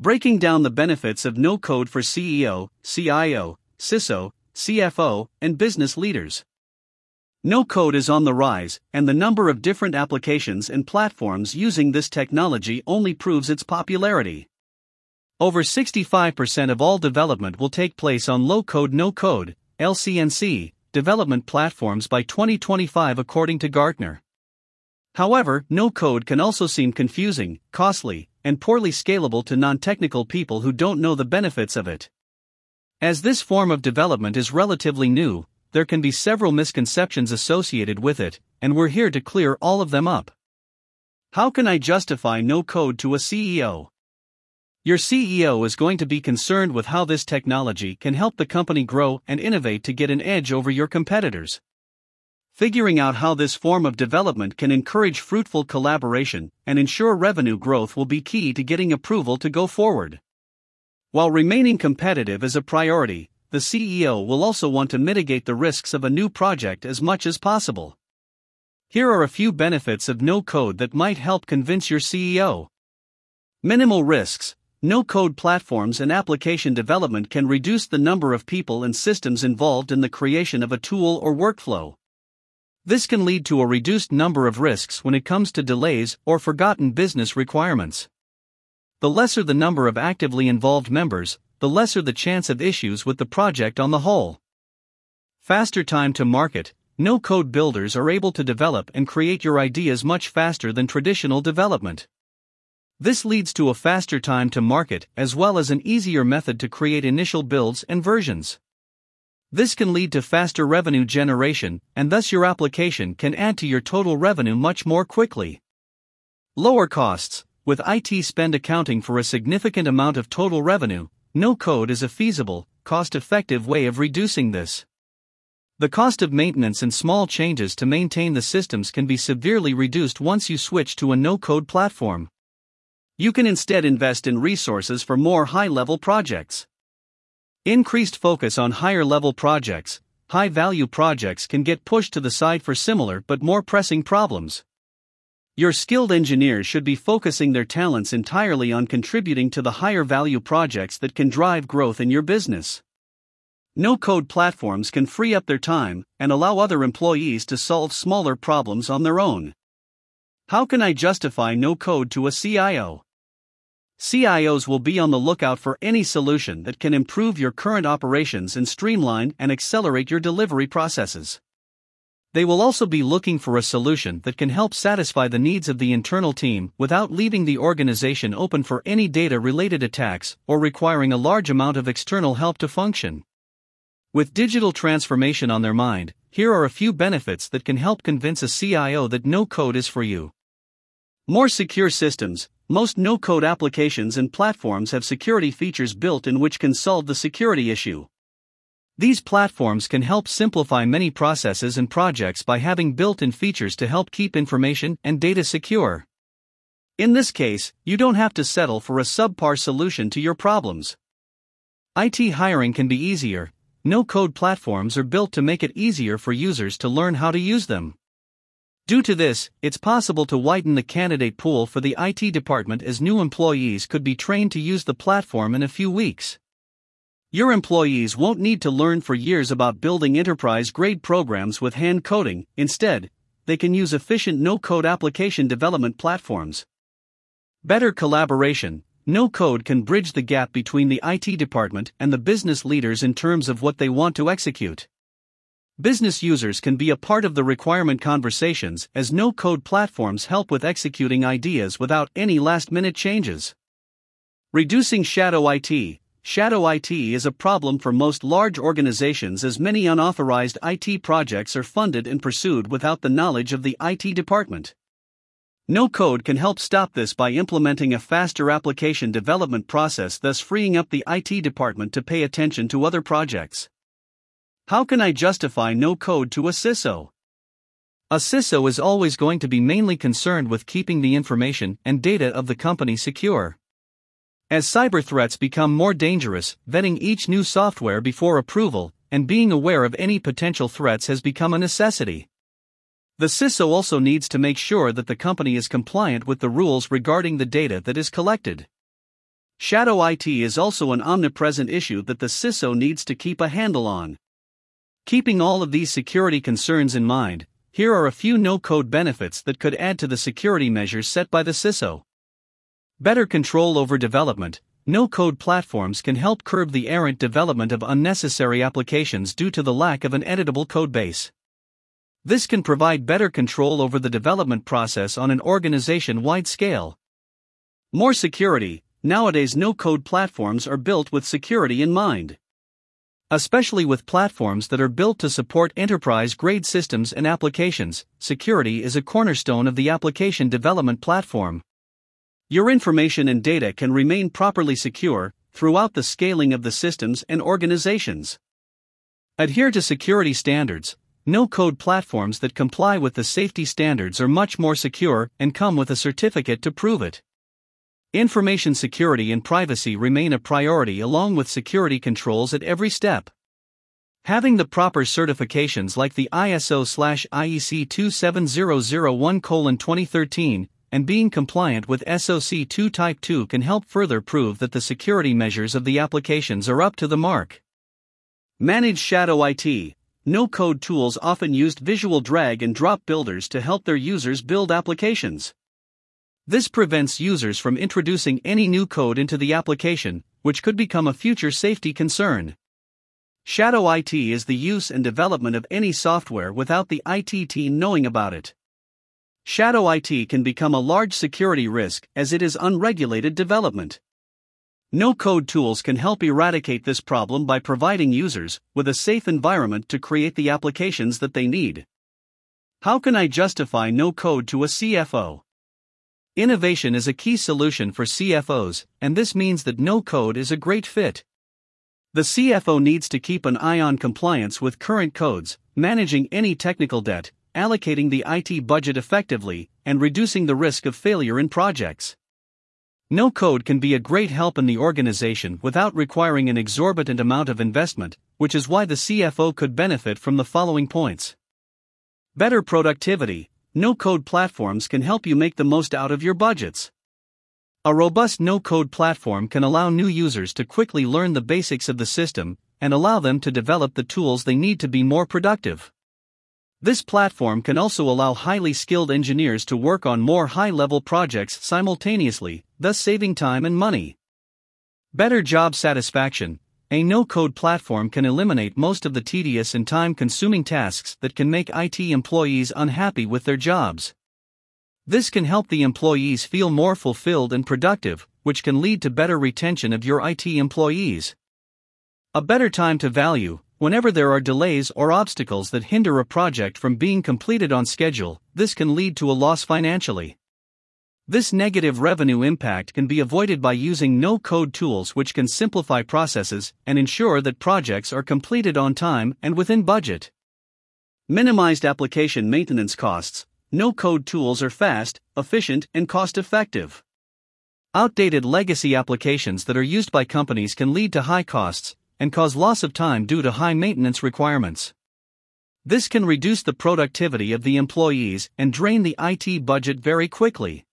breaking down the benefits of no code for CEO, CIO, CISO, CFO, and business leaders. No code is on the rise, and the number of different applications and platforms using this technology only proves its popularity. Over 65% of all development will take place on low code, no code, LCNC, development platforms by 2025, according to Gartner. However, no code can also seem confusing, costly, and poorly scalable to non technical people who don't know the benefits of it. As this form of development is relatively new, there can be several misconceptions associated with it, and we're here to clear all of them up. How can I justify no code to a CEO? Your CEO is going to be concerned with how this technology can help the company grow and innovate to get an edge over your competitors. Figuring out how this form of development can encourage fruitful collaboration and ensure revenue growth will be key to getting approval to go forward. While remaining competitive is a priority, the CEO will also want to mitigate the risks of a new project as much as possible. Here are a few benefits of no code that might help convince your CEO. Minimal risks, no code platforms and application development can reduce the number of people and systems involved in the creation of a tool or workflow. This can lead to a reduced number of risks when it comes to delays or forgotten business requirements. The lesser the number of actively involved members, the lesser the chance of issues with the project on the whole. Faster time to market no code builders are able to develop and create your ideas much faster than traditional development. This leads to a faster time to market as well as an easier method to create initial builds and versions. This can lead to faster revenue generation, and thus your application can add to your total revenue much more quickly. Lower costs, with IT spend accounting for a significant amount of total revenue, no code is a feasible, cost effective way of reducing this. The cost of maintenance and small changes to maintain the systems can be severely reduced once you switch to a no code platform. You can instead invest in resources for more high level projects. Increased focus on higher level projects, high value projects can get pushed to the side for similar but more pressing problems. Your skilled engineers should be focusing their talents entirely on contributing to the higher value projects that can drive growth in your business. No code platforms can free up their time and allow other employees to solve smaller problems on their own. How can I justify no code to a CIO? CIOs will be on the lookout for any solution that can improve your current operations and streamline and accelerate your delivery processes. They will also be looking for a solution that can help satisfy the needs of the internal team without leaving the organization open for any data related attacks or requiring a large amount of external help to function. With digital transformation on their mind, here are a few benefits that can help convince a CIO that no code is for you. More secure systems, most no code applications and platforms have security features built in which can solve the security issue. These platforms can help simplify many processes and projects by having built in features to help keep information and data secure. In this case, you don't have to settle for a subpar solution to your problems. IT hiring can be easier. No code platforms are built to make it easier for users to learn how to use them. Due to this, it's possible to widen the candidate pool for the IT department as new employees could be trained to use the platform in a few weeks. Your employees won't need to learn for years about building enterprise grade programs with hand coding, instead, they can use efficient no code application development platforms. Better collaboration No code can bridge the gap between the IT department and the business leaders in terms of what they want to execute. Business users can be a part of the requirement conversations as no code platforms help with executing ideas without any last minute changes. Reducing shadow IT Shadow IT is a problem for most large organizations as many unauthorized IT projects are funded and pursued without the knowledge of the IT department. No code can help stop this by implementing a faster application development process, thus freeing up the IT department to pay attention to other projects. How can I justify no code to a CISO? A CISO is always going to be mainly concerned with keeping the information and data of the company secure. As cyber threats become more dangerous, vetting each new software before approval and being aware of any potential threats has become a necessity. The CISO also needs to make sure that the company is compliant with the rules regarding the data that is collected. Shadow IT is also an omnipresent issue that the CISO needs to keep a handle on. Keeping all of these security concerns in mind, here are a few no code benefits that could add to the security measures set by the CISO. Better control over development. No code platforms can help curb the errant development of unnecessary applications due to the lack of an editable codebase. This can provide better control over the development process on an organization wide scale. More security. Nowadays, no code platforms are built with security in mind. Especially with platforms that are built to support enterprise grade systems and applications, security is a cornerstone of the application development platform. Your information and data can remain properly secure throughout the scaling of the systems and organizations. Adhere to security standards. No code platforms that comply with the safety standards are much more secure and come with a certificate to prove it. Information security and privacy remain a priority along with security controls at every step. Having the proper certifications like the ISO/IEC 27001:2013 and being compliant with SOC 2 Type 2 can help further prove that the security measures of the applications are up to the mark. Manage Shadow IT. No code tools often used visual drag and drop builders to help their users build applications. This prevents users from introducing any new code into the application, which could become a future safety concern. Shadow IT is the use and development of any software without the IT team knowing about it. Shadow IT can become a large security risk as it is unregulated development. No code tools can help eradicate this problem by providing users with a safe environment to create the applications that they need. How can I justify no code to a CFO? Innovation is a key solution for CFOs, and this means that no code is a great fit. The CFO needs to keep an eye on compliance with current codes, managing any technical debt, allocating the IT budget effectively, and reducing the risk of failure in projects. No code can be a great help in the organization without requiring an exorbitant amount of investment, which is why the CFO could benefit from the following points. Better productivity. No code platforms can help you make the most out of your budgets. A robust no code platform can allow new users to quickly learn the basics of the system and allow them to develop the tools they need to be more productive. This platform can also allow highly skilled engineers to work on more high level projects simultaneously, thus saving time and money. Better job satisfaction. A no code platform can eliminate most of the tedious and time consuming tasks that can make IT employees unhappy with their jobs. This can help the employees feel more fulfilled and productive, which can lead to better retention of your IT employees. A better time to value. Whenever there are delays or obstacles that hinder a project from being completed on schedule, this can lead to a loss financially. This negative revenue impact can be avoided by using no code tools which can simplify processes and ensure that projects are completed on time and within budget. Minimized application maintenance costs. No code tools are fast, efficient, and cost effective. Outdated legacy applications that are used by companies can lead to high costs, and cause loss of time due to high maintenance requirements. This can reduce the productivity of the employees and drain the IT budget very quickly.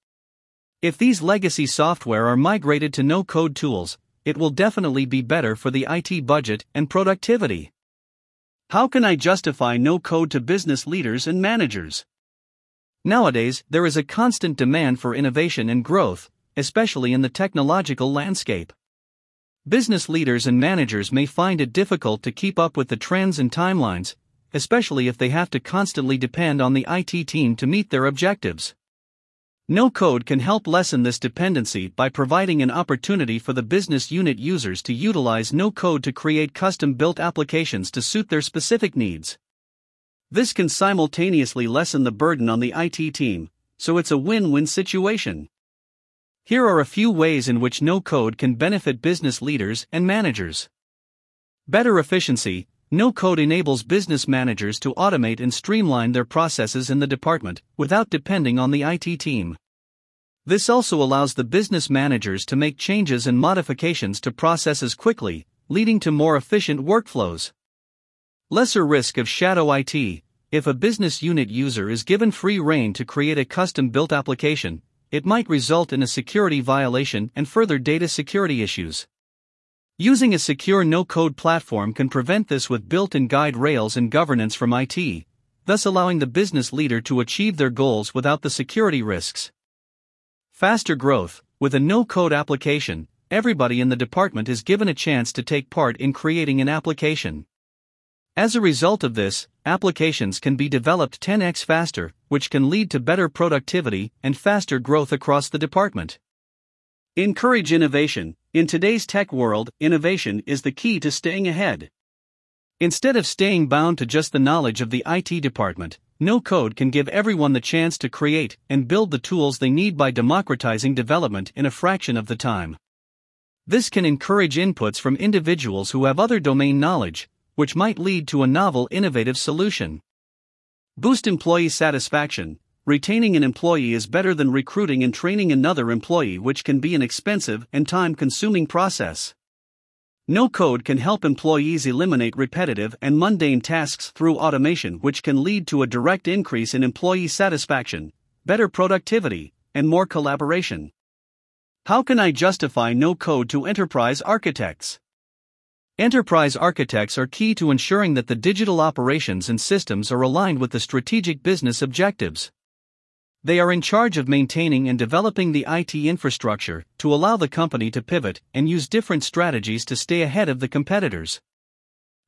If these legacy software are migrated to no code tools, it will definitely be better for the IT budget and productivity. How can I justify no code to business leaders and managers? Nowadays, there is a constant demand for innovation and growth, especially in the technological landscape. Business leaders and managers may find it difficult to keep up with the trends and timelines, especially if they have to constantly depend on the IT team to meet their objectives. No code can help lessen this dependency by providing an opportunity for the business unit users to utilize no code to create custom built applications to suit their specific needs. This can simultaneously lessen the burden on the IT team, so it's a win win situation. Here are a few ways in which no code can benefit business leaders and managers. Better efficiency No code enables business managers to automate and streamline their processes in the department without depending on the IT team. This also allows the business managers to make changes and modifications to processes quickly, leading to more efficient workflows. Lesser risk of shadow IT If a business unit user is given free rein to create a custom built application, it might result in a security violation and further data security issues. Using a secure no code platform can prevent this with built in guide rails and governance from IT, thus allowing the business leader to achieve their goals without the security risks. Faster growth With a no code application, everybody in the department is given a chance to take part in creating an application. As a result of this, applications can be developed 10x faster, which can lead to better productivity and faster growth across the department. Encourage innovation. In today's tech world, innovation is the key to staying ahead. Instead of staying bound to just the knowledge of the IT department, no code can give everyone the chance to create and build the tools they need by democratizing development in a fraction of the time. This can encourage inputs from individuals who have other domain knowledge, which might lead to a novel innovative solution. Boost employee satisfaction. Retaining an employee is better than recruiting and training another employee, which can be an expensive and time consuming process. No code can help employees eliminate repetitive and mundane tasks through automation, which can lead to a direct increase in employee satisfaction, better productivity, and more collaboration. How can I justify no code to enterprise architects? Enterprise architects are key to ensuring that the digital operations and systems are aligned with the strategic business objectives. They are in charge of maintaining and developing the IT infrastructure to allow the company to pivot and use different strategies to stay ahead of the competitors.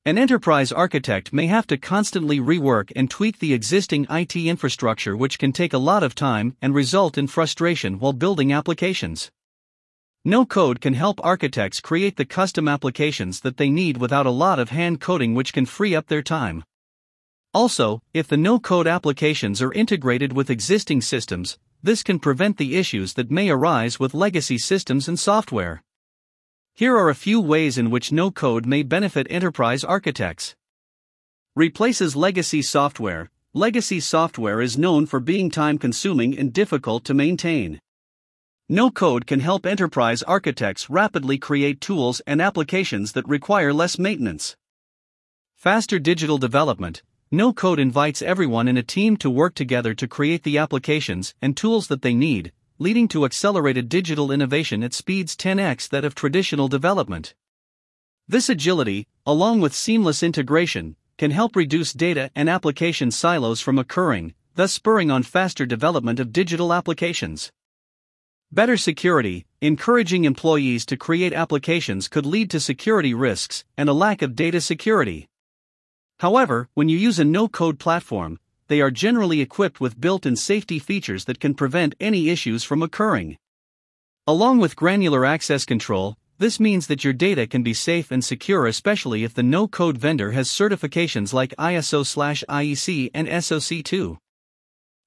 An enterprise architect may have to constantly rework and tweak the existing IT infrastructure, which can take a lot of time and result in frustration while building applications. No code can help architects create the custom applications that they need without a lot of hand coding, which can free up their time. Also, if the no code applications are integrated with existing systems, this can prevent the issues that may arise with legacy systems and software. Here are a few ways in which no code may benefit enterprise architects. Replaces legacy software. Legacy software is known for being time consuming and difficult to maintain. No code can help enterprise architects rapidly create tools and applications that require less maintenance. Faster digital development. No code invites everyone in a team to work together to create the applications and tools that they need, leading to accelerated digital innovation at speeds 10x that of traditional development. This agility, along with seamless integration, can help reduce data and application silos from occurring, thus spurring on faster development of digital applications. Better security, encouraging employees to create applications could lead to security risks and a lack of data security. However, when you use a no code platform, they are generally equipped with built in safety features that can prevent any issues from occurring. Along with granular access control, this means that your data can be safe and secure, especially if the no code vendor has certifications like ISO IEC and SOC 2.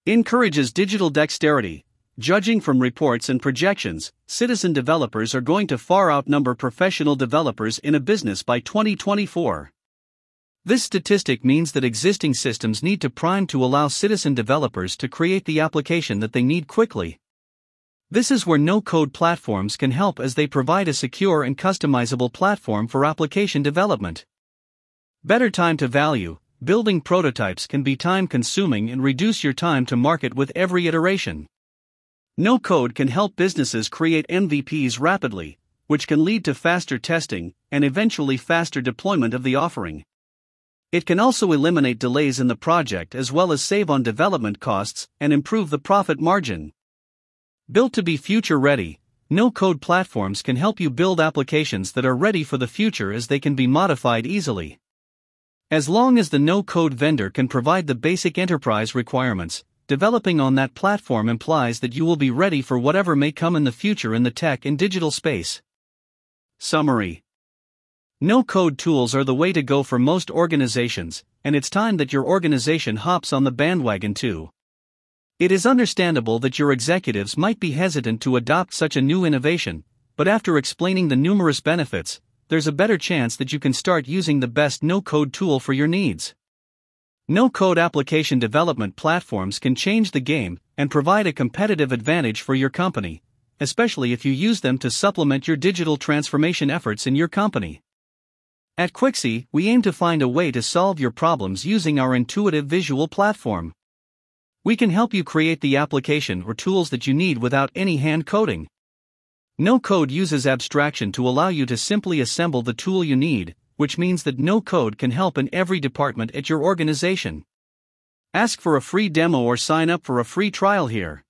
Encourages digital dexterity, Judging from reports and projections, citizen developers are going to far outnumber professional developers in a business by 2024. This statistic means that existing systems need to prime to allow citizen developers to create the application that they need quickly. This is where no code platforms can help as they provide a secure and customizable platform for application development. Better time to value building prototypes can be time consuming and reduce your time to market with every iteration. No code can help businesses create MVPs rapidly, which can lead to faster testing and eventually faster deployment of the offering. It can also eliminate delays in the project as well as save on development costs and improve the profit margin. Built to be future ready, no code platforms can help you build applications that are ready for the future as they can be modified easily. As long as the no code vendor can provide the basic enterprise requirements, developing on that platform implies that you will be ready for whatever may come in the future in the tech and digital space. Summary No code tools are the way to go for most organizations, and it's time that your organization hops on the bandwagon too. It is understandable that your executives might be hesitant to adopt such a new innovation, but after explaining the numerous benefits, there's a better chance that you can start using the best no code tool for your needs. No code application development platforms can change the game and provide a competitive advantage for your company, especially if you use them to supplement your digital transformation efforts in your company. At Quixy, we aim to find a way to solve your problems using our intuitive visual platform. We can help you create the application or tools that you need without any hand coding. No code uses abstraction to allow you to simply assemble the tool you need, which means that no code can help in every department at your organization. Ask for a free demo or sign up for a free trial here.